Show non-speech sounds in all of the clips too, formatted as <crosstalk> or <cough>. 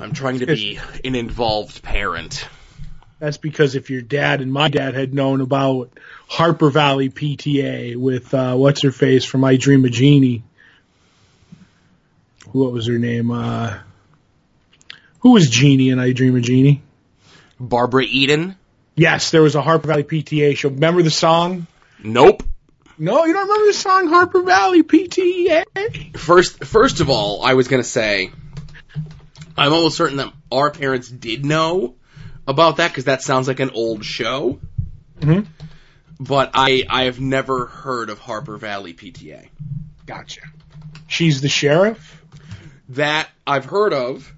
I'm trying to be an involved parent. That's because if your dad and my dad had known about Harper Valley PTA with uh, what's her face from I Dream of Jeannie, what was her name? Uh, who was Jeannie in I Dream of Jeannie? Barbara Eden? Yes, there was a Harper Valley PTA show. Remember the song? Nope. No, you don't remember the song Harper Valley PTA? First, first of all, I was gonna say, I'm almost certain that our parents did know about that because that sounds like an old show. Mhm. But I, I have never heard of Harper Valley PTA. Gotcha. She's the sheriff. That I've heard of,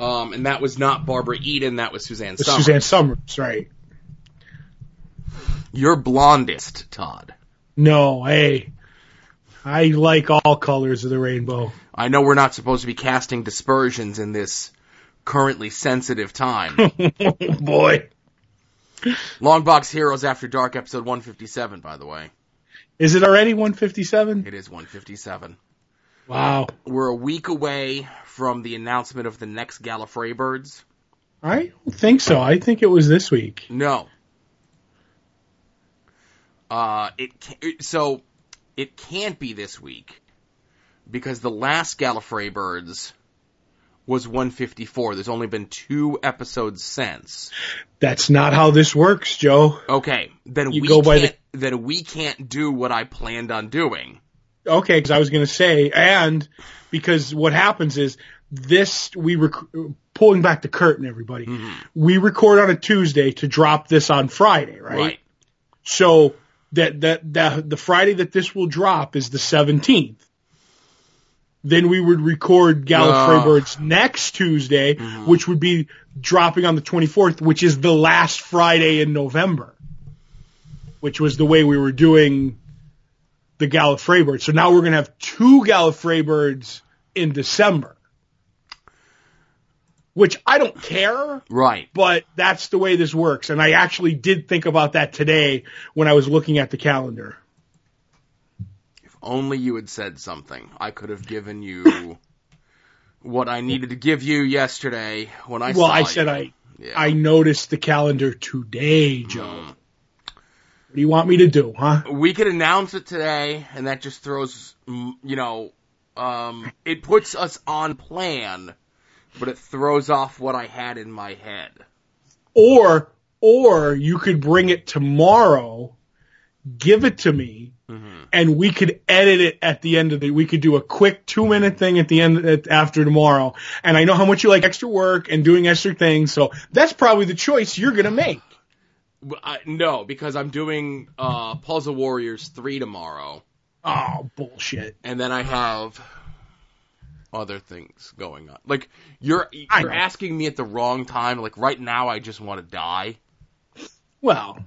um, and that was not Barbara Eden. That was Suzanne It's Somers. Suzanne Somers, right? You're blondest, Todd. No, hey, I like all colors of the rainbow. I know we're not supposed to be casting dispersions in this currently sensitive time. oh <laughs> boy, Longbox Heroes After Dark, episode 157, by the way. is it already 157? It is 157. Wow. We're a week away from the announcement of the next Gallifrey Birds. I don't think so. I think it was this week. No. Uh, it it- so it can't be this week because the last Gallifrey Birds was 154. There's only been two episodes since. That's not how this works, Joe. Okay, then You we go by can't. Then we can't do what I planned on doing. Okay, because I was going to say, and because what happens is this we rec- pulling back the curtain, everybody. Mhm. We record on a Tuesday to drop this on Friday, right? Right. So that that that the Friday that this will drop is the 17th. Then we would record Gallifrey Oh. Birds next Tuesday, Mhm. which would be dropping on the 24th, which is the last Friday in November. Which was the way we were doing the Gallifrey Birds. So now we're going to have two Gallifrey Birds in December. Which I don't care Right. but that's the way this works. And I actually did think about that today when I was looking at the calendar. Only you had said something. I could have given you <laughs> what I needed to give you yesterday when I well, I said you. I Yeah. I noticed the calendar today, Joe. Mm. What do you want me to do, huh? We could announce it today, and that just throws, you know, um, it puts us on plan, but it throws off what I had in my head. Or or you could bring it tomorrow, give it to me, Mm-hmm. and we could edit it at the end of the. We could do a quick two minute thing at the end at, after tomorrow. And I know how much you like extra work and doing extra things, so that's probably the choice you're gonna make. I, no, because I'm doing uh, Puzzle Warriors 3 tomorrow, Oh bullshit. and then I have other things going on. Like, you're, you're asking me at the wrong time. Like, right now, I just want to die. Well,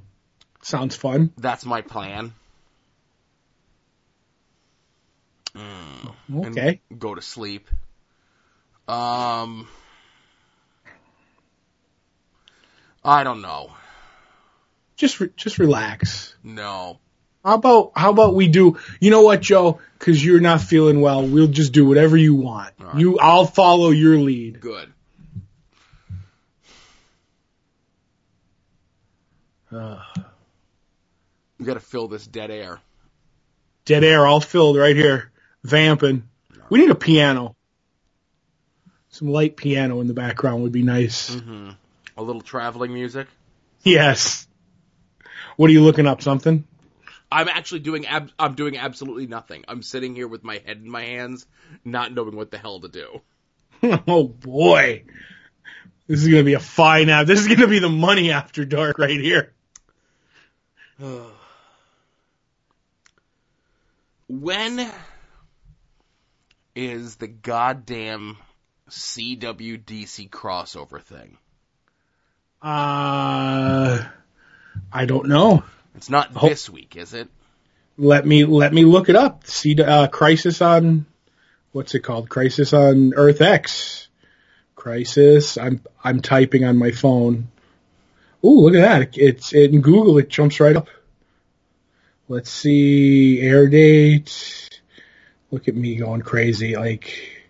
sounds fun. That's my plan. Mm. and Okay. go to sleep. Um, I don't know. Just re- just relax. No. How about how about we do? You know what, Joe? Because you're not feeling well, we'll just do whatever you want. Right. You, I'll follow your lead. Good. Uh, We got to fill this dead air. dead air, all filled right here, vamping. We need a piano. Some light piano in the background would be nice. hmm A little traveling music. Yes. What are you looking up? Something? I'm actually doing. Ab- I'm doing absolutely nothing. I'm sitting here with my head in my hands, not knowing what the hell to do. <laughs> oh boy, this is gonna be a fine app. This is gonna be the money after dark right here. <sighs> <sighs> <sighs> when is the goddamn CWDC crossover thing? Uh, I don't know. It's not this week, is it? Let me let me look it up. See, uh, Crisis on what's it called? Crisis on Earth X. Crisis. I'm I'm typing on my phone. Ooh, look at that! It's in Google. It jumps right up. Let's see air date. Look at me going crazy. Like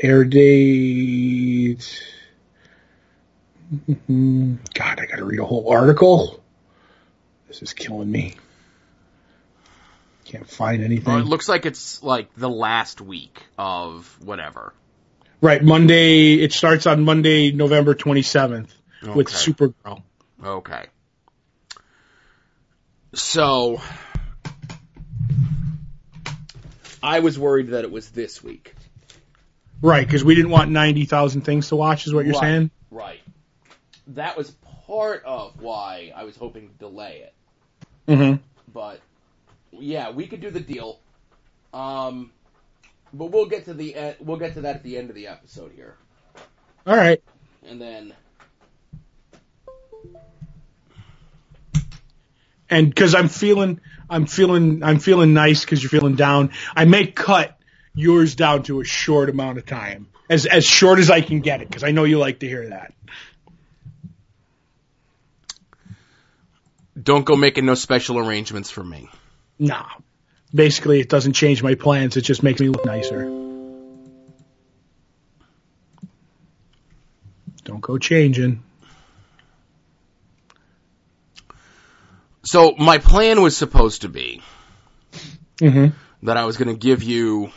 Air date. Mm-hmm. God, I gotta read a whole article. This is killing me. Can't find anything. Oh, it looks like it's like the last week of whatever. right, Monday. It starts on Monday, November 27th with Supergirl. Okay. So I was worried that it was this week. Right, because we didn't want 90,000 things to watch, is what you're Right. saying? Right. That was part of why I was hoping to delay it. Mm-hmm. But yeah, we could do the deal. Um but we'll get to the e- we'll get to that at the end of the episode here. All right. And then and because I'm feeling, I'm feeling, I'm feeling nice because you're feeling down. I may cut yours down to a short amount of time, as as short as I can get it, because I know you like to hear that. don't go making no special arrangements for me. Nah, basically it doesn't change my plans. It just makes me look nicer. Don't go changing. So my plan was supposed to be Mm-hmm. that I was going to give you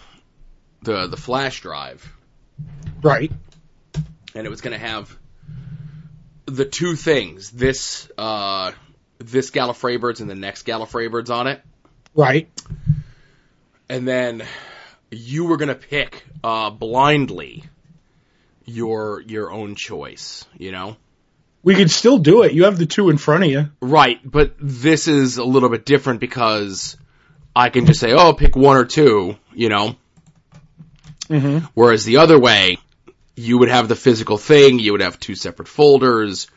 the the flash drive, Right. and it was going to have the two things this uh, this Gallifrey birds and the next Gallifrey birds on it, Right. and then you were going to pick uh, blindly your your own choice. You know, We could still do it. You have the two in front of you. right? But this is a little bit different because I can just say, "Oh, pick one or two, You know. Mm-hmm. Whereas the other way, you would have the physical thing, you would have two separate folders.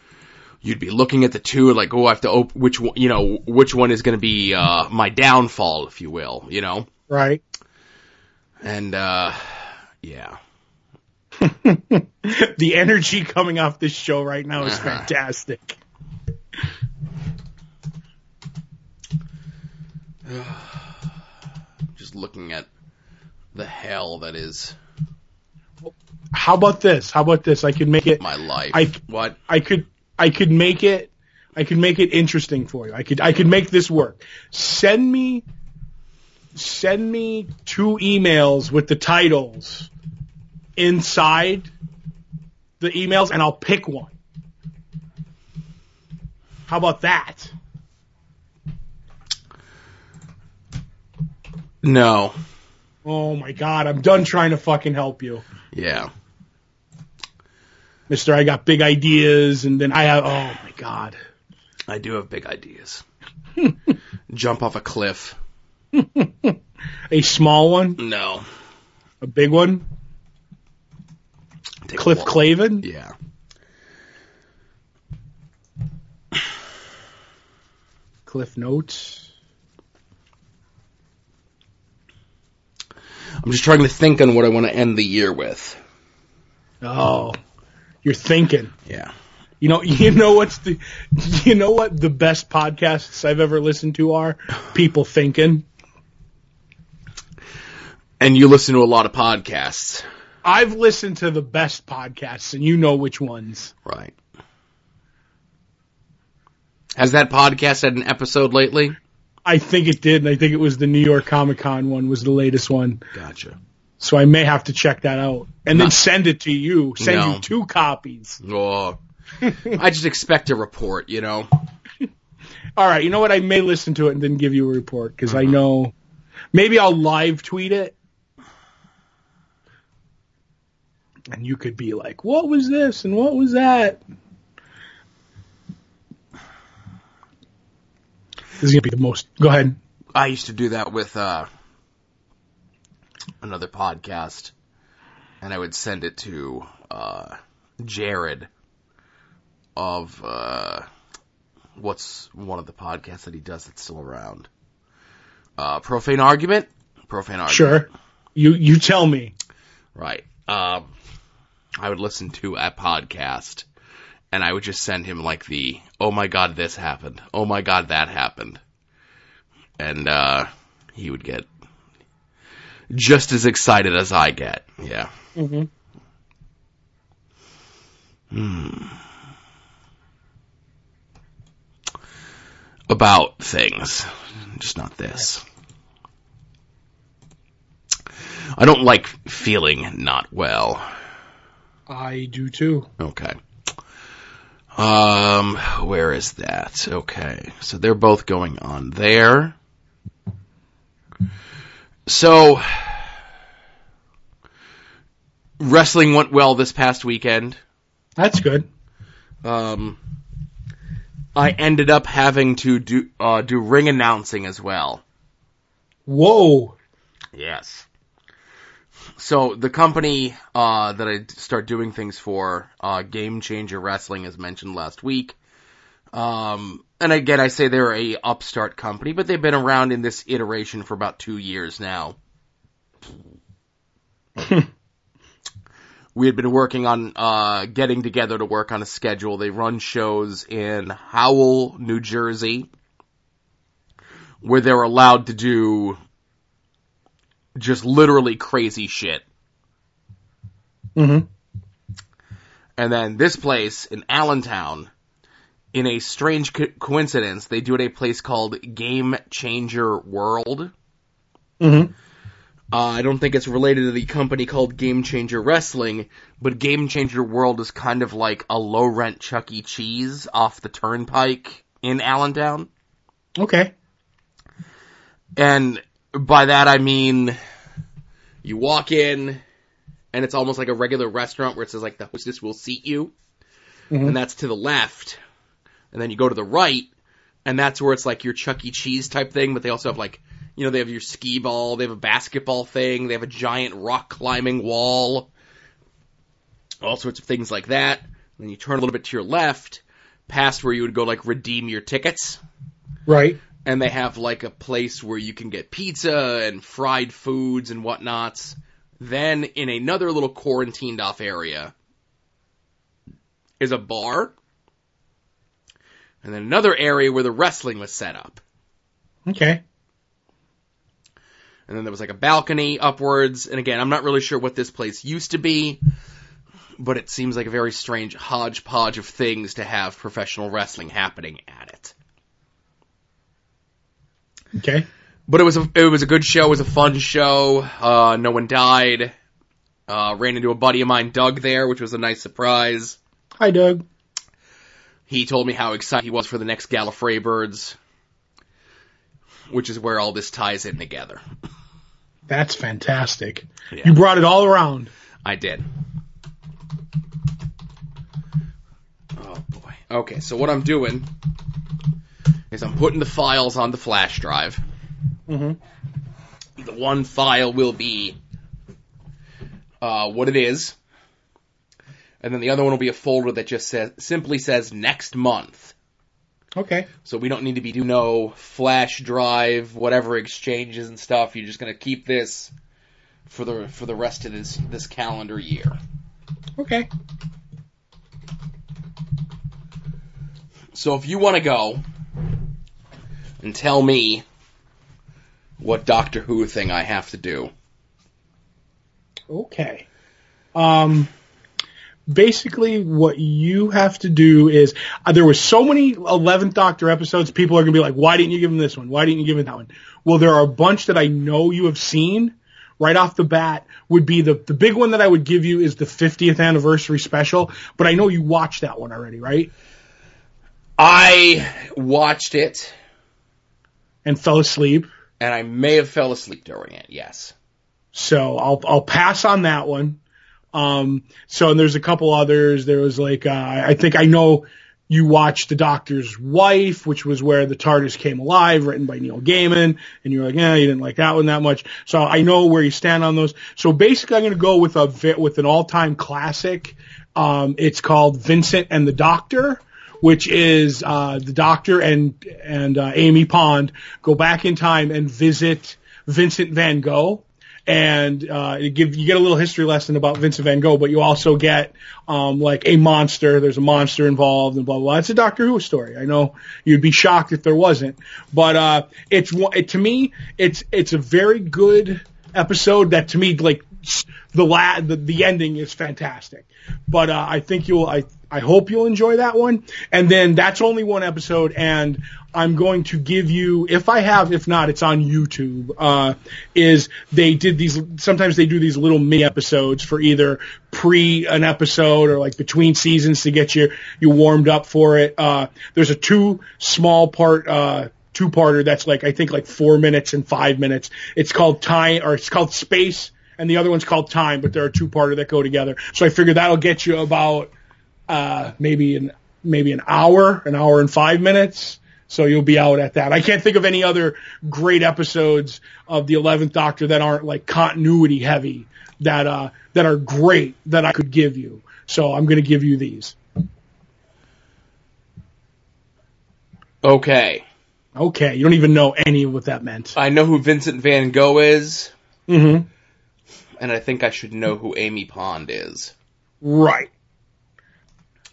You'd be looking at the two like, oh, I have to open which one, you know, which one is going to be uh, my downfall, if you will, you know. Right. And uh, yeah, <laughs> the energy coming off this show right now is Uh-huh. fantastic. <sighs> just looking at the hell that is How about this? How about this? I could make it. my life. I- what? I could. I could make it. I could make it interesting for you. I could. I could make this work. Send me. Send me two emails with the titles inside the emails, and I'll pick one. How about that? No. Oh my god, I'm done trying to fucking help you. Yeah. Mister, I got big ideas, and then I have. Oh my god. I do have big ideas. <laughs> Jump off a cliff. <laughs> A small one, No. a big one. Cliff. Clavin. Yeah. Cliff Notes. I'm just trying to think on what I want to end the year with. Oh, you're thinking. Yeah. You know, <laughs> you know what's the, you know what the best podcasts I've ever listened to are? <sighs> People thinking. And you listen to a lot of podcasts. I've listened to the best podcasts, and you know which ones. Right. Has that podcast had an episode lately? I think it did, and I think it was the New York Comic Con one was the latest one. Gotcha. So I may have to check that out and No. then send it to you. Send No. you two copies. Oh. <laughs> I just expect a report, you know? <laughs> All right, you know what? I may listen to it and then give you a report because I Uh-huh. know. Maybe I'll live tweet it, and you could be like, "What was this and what was that?" This is gonna be the most. Go ahead. I used to do that with uh, another podcast, and I would send it to uh, Jared of uh, what's one of the podcasts that he does that's still around. Uh, Profane Argument. Profane Argument. Sure. You you tell me. Right. Um, I would listen to a podcast, and I would just send him like the, "Oh my god, this happened. Oh my god, that happened," and uh, he would get just as excited as I get. Yeah. hmm Hmm. About things, just not this. I don't like feeling not well. I do too. Okay. Um, where is that? Okay. So they're both going on there. So, wrestling went well this past weekend. That's good. Um, I ended up having to do, uh, do ring announcing as well. Whoa. Yes. So the company uh, that I start doing things for, uh, Game Changer Wrestling, as mentioned last week. Um, and again, I say they're a upstart company, but they've been around in this iteration for about two years now. <laughs> we had been working on uh, getting together to work on a schedule. They run shows in Howell, New Jersey, where they're allowed to do just literally crazy shit. Mm-hmm. And then this place in Allentown, in a strange co- coincidence, they do it at a place called Game Changer World. Mm-hmm. Uh, I don't think it's related to the company called Game Changer Wrestling, but Game Changer World is kind of like a low rent Chuck E. Cheese off the turnpike in Allentown. Okay. And by that I mean you walk in and it's almost like a regular restaurant where it says like the hostess will seat you. Mhm. And that's to the left. And then you go to the right and that's where it's like your Chuck E. Cheese type thing, but they also have like, you know, they have your skee ball, they have a basketball thing, they have a giant rock climbing wall, all sorts of things like that. Then you turn a little bit to your left, past where you would go like redeem your tickets Right. And they have like a place where you can get pizza and fried foods and whatnots. Then in another little quarantined off area is a bar. And then another area where the wrestling was set up. Okay. And then there was like a balcony upwards. And again, I'm not really sure what this place used to be, but it seems like a very strange hodgepodge of things to have professional wrestling happening at it. Okay. But it was a it was a good show. It was a fun show. Uh, no one died. Uh, ran into a buddy of mine, Doug, there, which was a nice surprise. Hi, Doug. He told me how excited he was for the next Gallifrey Birds, which is where all this ties in together. That's fantastic. Yeah. You brought it all around. I did. Oh boy. Okay, so what I'm doing is I'm putting the files on the flash drive. Mm-hmm. The one file will be uh, what it is, and then the other one will be a folder that just says simply says next month. Okay. So we don't need to be do no flash drive, whatever exchanges and stuff. You're just gonna keep this for the for the rest of this this calendar year. Okay. So if you want to go and tell me what Doctor Who thing I have to do, Okay. Um, basically, what you have to do is uh, there were so many Eleventh Doctor episodes. People are going to be like, "Why didn't you give him this one? Why didn't you give him that one?" Well, there are a bunch that I know you have seen. Right off the bat, would be the the big one that I would give you is the 50th anniversary special. But I know you watched that one already, right? I watched it And fell asleep. and I may have fell asleep during it. Yes. So I'll I'll pass on that one. Um, so and there's a couple others. There was like uh, I think I know you watched The Doctor's Wife, which was where the TARDIS came alive, written by Neil Gaiman, and you're like, yeah, you didn't like that one that much. So I know where you stand on those. So basically, I'm going to go with a with an all-time classic. Um, it's called Vincent and the Doctor. Which is uh, the Doctor and and uh, Amy Pond go back in time and visit Vincent Van Gogh, and uh, you give you get a little history lesson about Vincent Van Gogh, but you also get um, like a monster. There's a monster involved, and blah blah. blah. It's a Doctor Who story. I know you'd be shocked if there wasn't, but uh, it's it, to me it's it's a very good episode that to me like the la- the, the ending is fantastic. But uh, I think you'll I I hope you'll enjoy that one. And then that's only one episode, and I'm going to give you if I have, if not, it's on YouTube. Uh, is they did these sometimes they do these little mini episodes for either pre an episode or like between seasons to get you you warmed up for it. Uh, there's a two small part. Uh, two parter that's like I think like four minutes and five minutes. It's called time or it's called space and the other one's called time, but there are two parter that go together. So I figured that'll get you about uh maybe an maybe an hour, an hour and five minutes. So you'll be out at that. I can't think of any other great episodes of the Eleventh Doctor that aren't like continuity heavy that uh that are great that I could give you. So I'm gonna give you these. Okay. Okay, you don't even know any of what that meant. I know who Vincent Van Gogh is, Mm-hmm. and I think I should know who Amy Pond is, Right.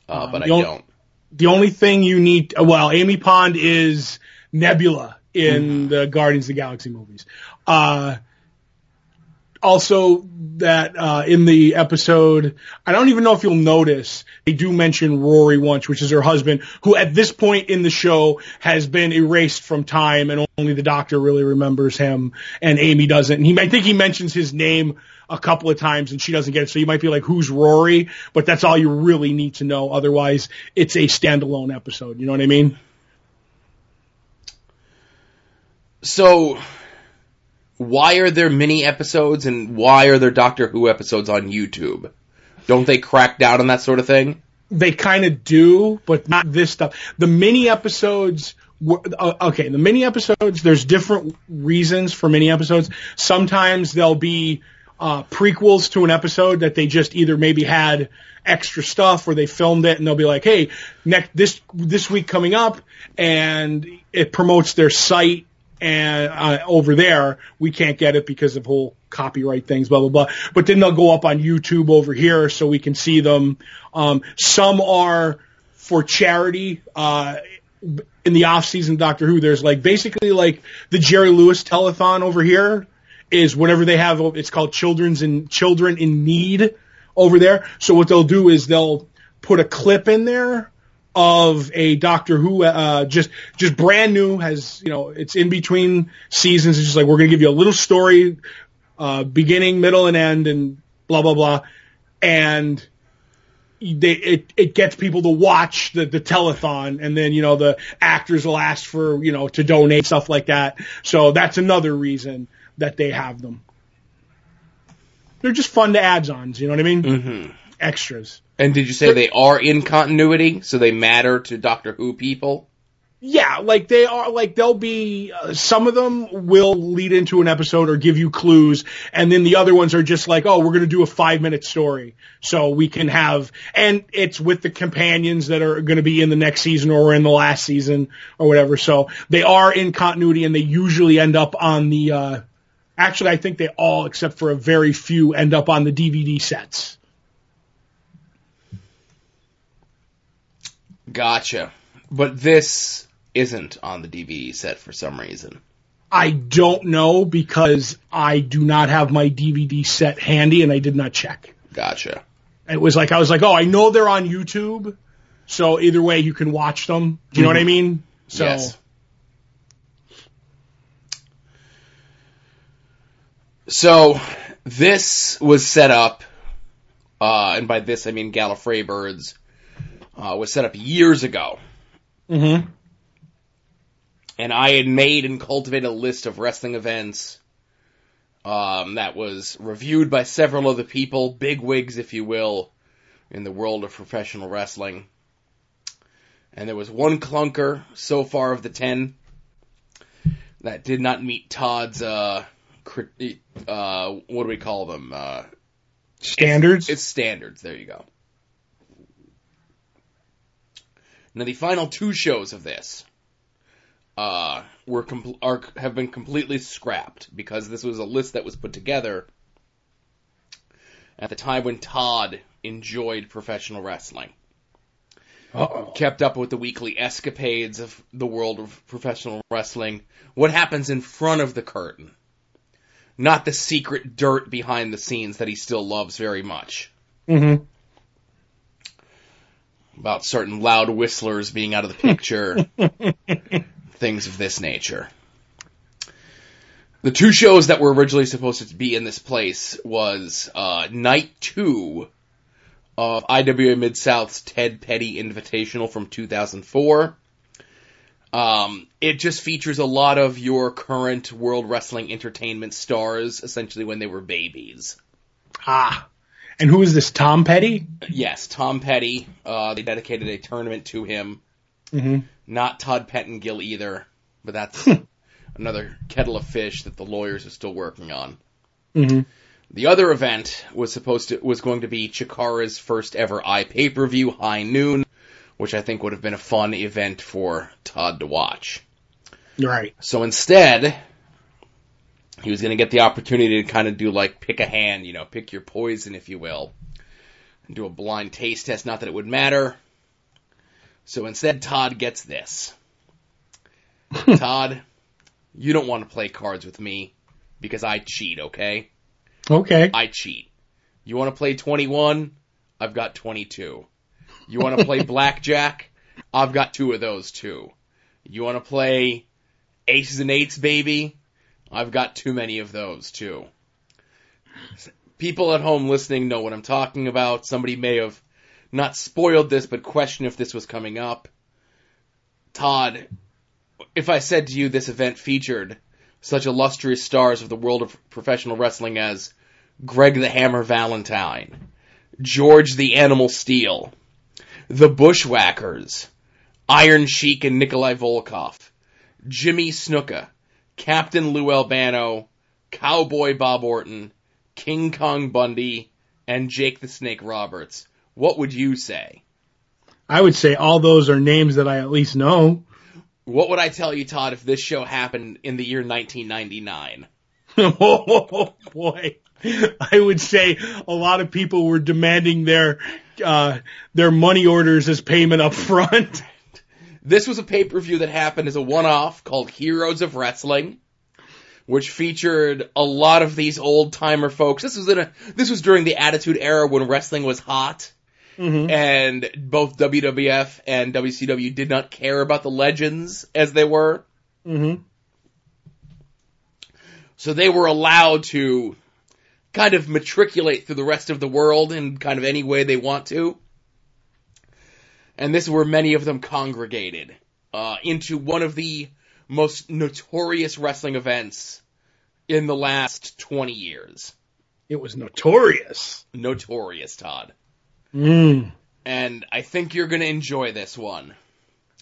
Uh, Um, but I only- don't. The only thing you need, well, Amy Pond is Nebula in the Guardians of the Galaxy movies. Uh, also that, uh, in the episode, I don't even know if you'll notice, they do mention Rory once, which is her husband, who at this point in the show has been erased from time and only the doctor really remembers him and Amy doesn't. And he, I think he mentions his name a couple of times and she doesn't get it. So you might be like, who's Rory? But that's all you really need to know. Otherwise, it's a standalone episode. You know what I mean? So, why are there mini episodes and why are there Doctor Who episodes on YouTube? Don't they crack down on that sort of thing? They kind of do, but not this stuff. The mini episodes, were- uh, okay, the mini episodes, there's different reasons for mini episodes. Sometimes they'll be uh, prequels to an episode that they just either maybe had extra stuff or they filmed it and they'll be like, hey, next this this week coming up, and it promotes their site and uh, over there we can't get it because of whole copyright things, blah blah blah. But then they'll go up on YouTube over here so we can see them. Um, some are for charity. Uh, in the off season Doctor Who, there's like basically like the Jerry Lewis telethon over here is whenever they have it's called children's in children in need over there. So what they'll do is they'll put a clip in there of a Doctor Who, uh, just just brand new. Has you know, it's in between seasons. It's just like we're gonna give you a little story, uh, beginning, middle, and end, and blah blah blah, and they it it gets people to watch the the telethon, and then you know the actors will ask for you know to donate stuff like that. So that's another reason that they have them. They're just fun to add-ons. You know what I mean? Mm-hmm. Extras. And did you say they are in continuity, so they matter to Doctor Who people? Yeah, like they are, like they'll be, uh, some of them will lead into an episode or give you clues, and then the other ones are just like, oh, we're gonna do a five minute story, so we can have, and it's with the companions that are gonna be in the next season or in the last season or whatever, so they are in continuity and they usually end up on the, uh, actually I think they all, except for a very few, end up on the DVD sets. Gotcha. But this isn't on the DVD set for some reason. I don't know because I do not have my DVD set handy and I did not check. Gotcha. It was like I was like, oh, I know they're on YouTube, so either way you can watch them. Do you know what I mean? So yes. So this was set up, uh, and by this I mean Gallifrey Birds, uh, was set up years ago. Mhm. and I had made and cultivated a list of wrestling events um, that was reviewed by several other people, big wigs, if you will, in the world of professional wrestling. And there was one clunker so far of the ten that did not meet Todd's uh, crit- uh what do we call them? Uh, standards. it's standards. There you go. Now the final two shows of this uh, were compl- are have been completely scrapped because this was a list that was put together at the time when Todd enjoyed professional wrestling, Uh-oh. kept up with the weekly escapades of the world of professional wrestling, what happens in front of the curtain. not the secret dirt behind the scenes that he still loves very much. Mm-hmm. About certain loud whistlers being out of the picture, <laughs> things of this nature. The two shows that were originally supposed to be in this place was uh, night two of IWA Mid South's Ted Petty Invitational from 2004. Um, it just features a lot of your current World Wrestling Entertainment stars, essentially when they were babies. Ah. And who is this? Tom Petty? Yes, Tom Petty. Uh, they dedicated a tournament to him. Mm-hmm. Not Todd Pettengill either, but that's another kettle of fish that the lawyers are still working on. Mm-hmm. The other event was supposed to was going to be Chikara's first ever i pay per view High Noon, which I think would have been a fun event for Todd to watch. Right. So instead, he was going to get the opportunity to kind of do like pick a hand, you know, pick your poison, if you will, and do a blind taste test. Not that it would matter. So instead, Todd gets this. <laughs> Todd, you don't want to play cards with me because I cheat, okay? Okay. I cheat. You want to play 21? I've got 22. You want to play <laughs> blackjack? I've got two of those too. You want to play aces and eights, baby? I've got too many of those too. People at home listening know what I'm talking about. Somebody may have not spoiled this, but question if this was coming up. Todd, if I said to you this event featured such illustrious stars of the world of professional wrestling as Greg the Hammer Valentine, George the Animal Steele, the Bushwhackers, Iron Sheik and Nikolai Volkoff, Jimmy Snuka, Captain Lou Albano, Cowboy Bob Orton, King Kong Bundy, and Jake the Snake Roberts. What would you say? I would say all those are names that I at least know. What would I tell you, Todd, if this show happened in the year 1999? <laughs> oh boy. I would say a lot of people were demanding their uh, their money orders as payment up front. <laughs> This was a pay-per-view that happened as a one-off called Heroes of Wrestling, which featured a lot of these old-timer folks. This was in a this was during the Attitude Era when wrestling was hot. Mm-hmm. And both WWF and WCW did not care about the legends as they were. Mm-hmm. So they were allowed to kind of matriculate through the rest of the world in kind of any way they want to. And this is where many of them congregated uh, into one of the most notorious wrestling events in the last 20 years. It was notorious. Notorious, Todd. Mm. And I think you're going to enjoy this one.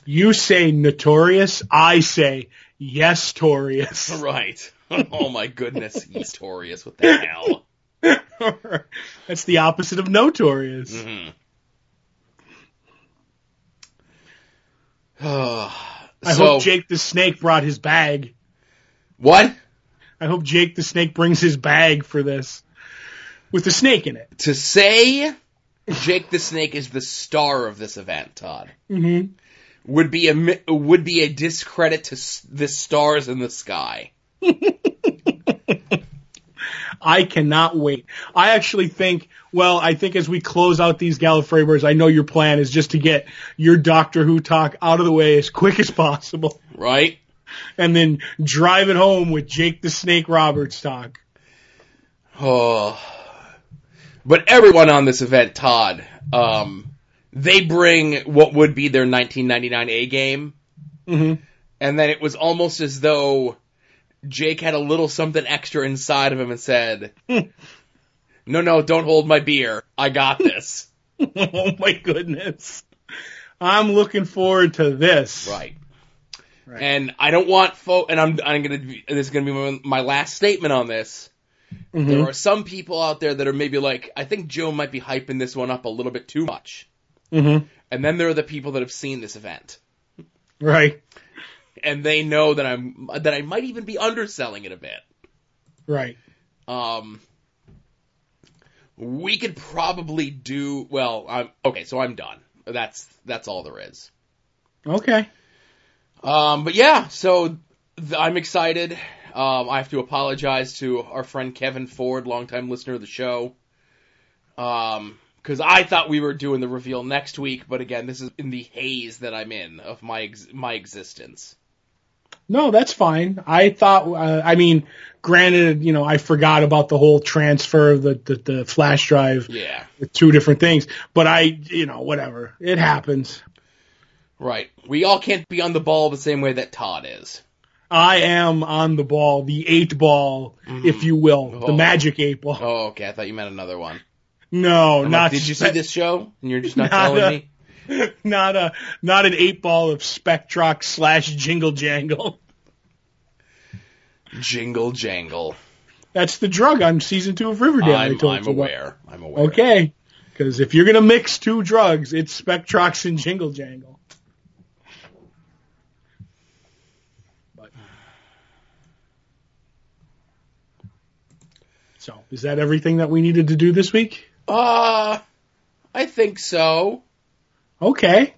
You say notorious, I say yes, torious. <laughs> Right. oh my goodness, <laughs> notorious. What the hell? <laughs> That's the opposite of notorious. Mm-hmm. <sighs> I hope Jake the Snake brought his bag. What? I hope Jake the Snake brings his bag for this. With the snake in it. To say Jake the Snake is the star of this event, Todd, Mm-hmm. would be a would be a discredit to s- the stars in the sky. <laughs> I cannot wait. I actually think, well, I think as we close out these Gallifreyers, I know your plan is just to get your Doctor Who talk out of the way as quick as possible Right? and then drive it home with Jake the Snake Roberts talk. Oh. But everyone on this event, Todd, um, they bring what would be their 1999 A game, Mm-hmm. and then it was almost as though Jake had a little something extra inside of him and said, <laughs> "No, no, don't hold my beer. I got this." <laughs> oh my goodness. I'm looking forward to this. right. Right. And I don't want folk, and I'm, I'm gonna, be, this is gonna be my, my last statement on this. Mhm. There are some people out there that are maybe like, I think Joe might be hyping this one up a little bit too much. Mhm. And then there are the people that have seen this event. Right. And they know that I'm, that I might even be underselling it a bit. Right. Um, we could probably do, well, I'm, okay, so I'm done. That's, that's all there is. Okay. Um, but yeah, so th- I'm excited. Um, I have to apologize to our friend Kevin Ford, longtime listener of the show. Um, cause I thought we were doing the reveal next week, but again, this is in the haze that I'm in of my, ex- my existence. No, that's fine. I thought, uh, I mean, granted, you know, I forgot about the whole transfer of the, the, the flash drive, Yeah. the two different things, but I, you know, whatever. It happens. Right. We all can't be on the ball the same way that Todd is. I am on the ball, the eight ball, if you will, Oh. the magic eight ball. Oh, okay. I thought you meant another one. No, I'm like, not. did you see this show? And you're just not, <laughs> Not telling a- me? <laughs> Not a, not an eight ball of Spectrox slash Jingle Jangle. Jingle jangle. That's the drug on season two of Riverdale. I I'm, I'm about. aware. I'm aware. Okay. Because if you're gonna mix two drugs, it's Spectrox and Jingle Jangle. But so, is that everything that we needed to do this week? Uh, I think so. Okay.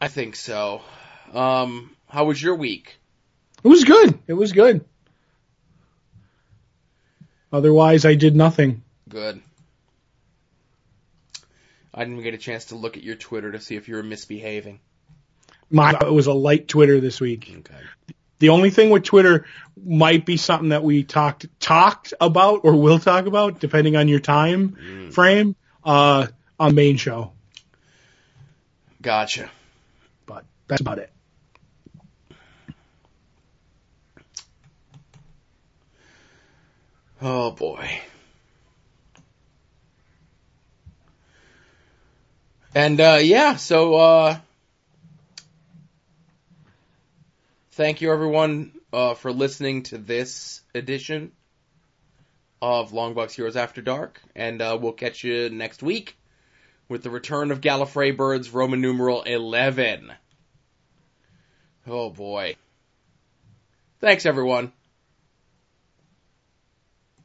I think so. Um, how was your week? It was good. It was good. Otherwise, I did nothing. Good. I didn't even get a chance to look at your Twitter to see if you were misbehaving. My it was a light Twitter this week. Okay. The only thing with Twitter might be something that we talked talked about or will talk about, depending on your time Mm. frame, uh, on main show. Gotcha. But that's about it. Oh boy. And uh yeah, so uh thank you everyone uh for listening to this edition of Longbox Heroes After Dark and uh we'll catch you next week with the return of Gallifrey Birds Roman numeral 11. Oh boy. Thanks everyone.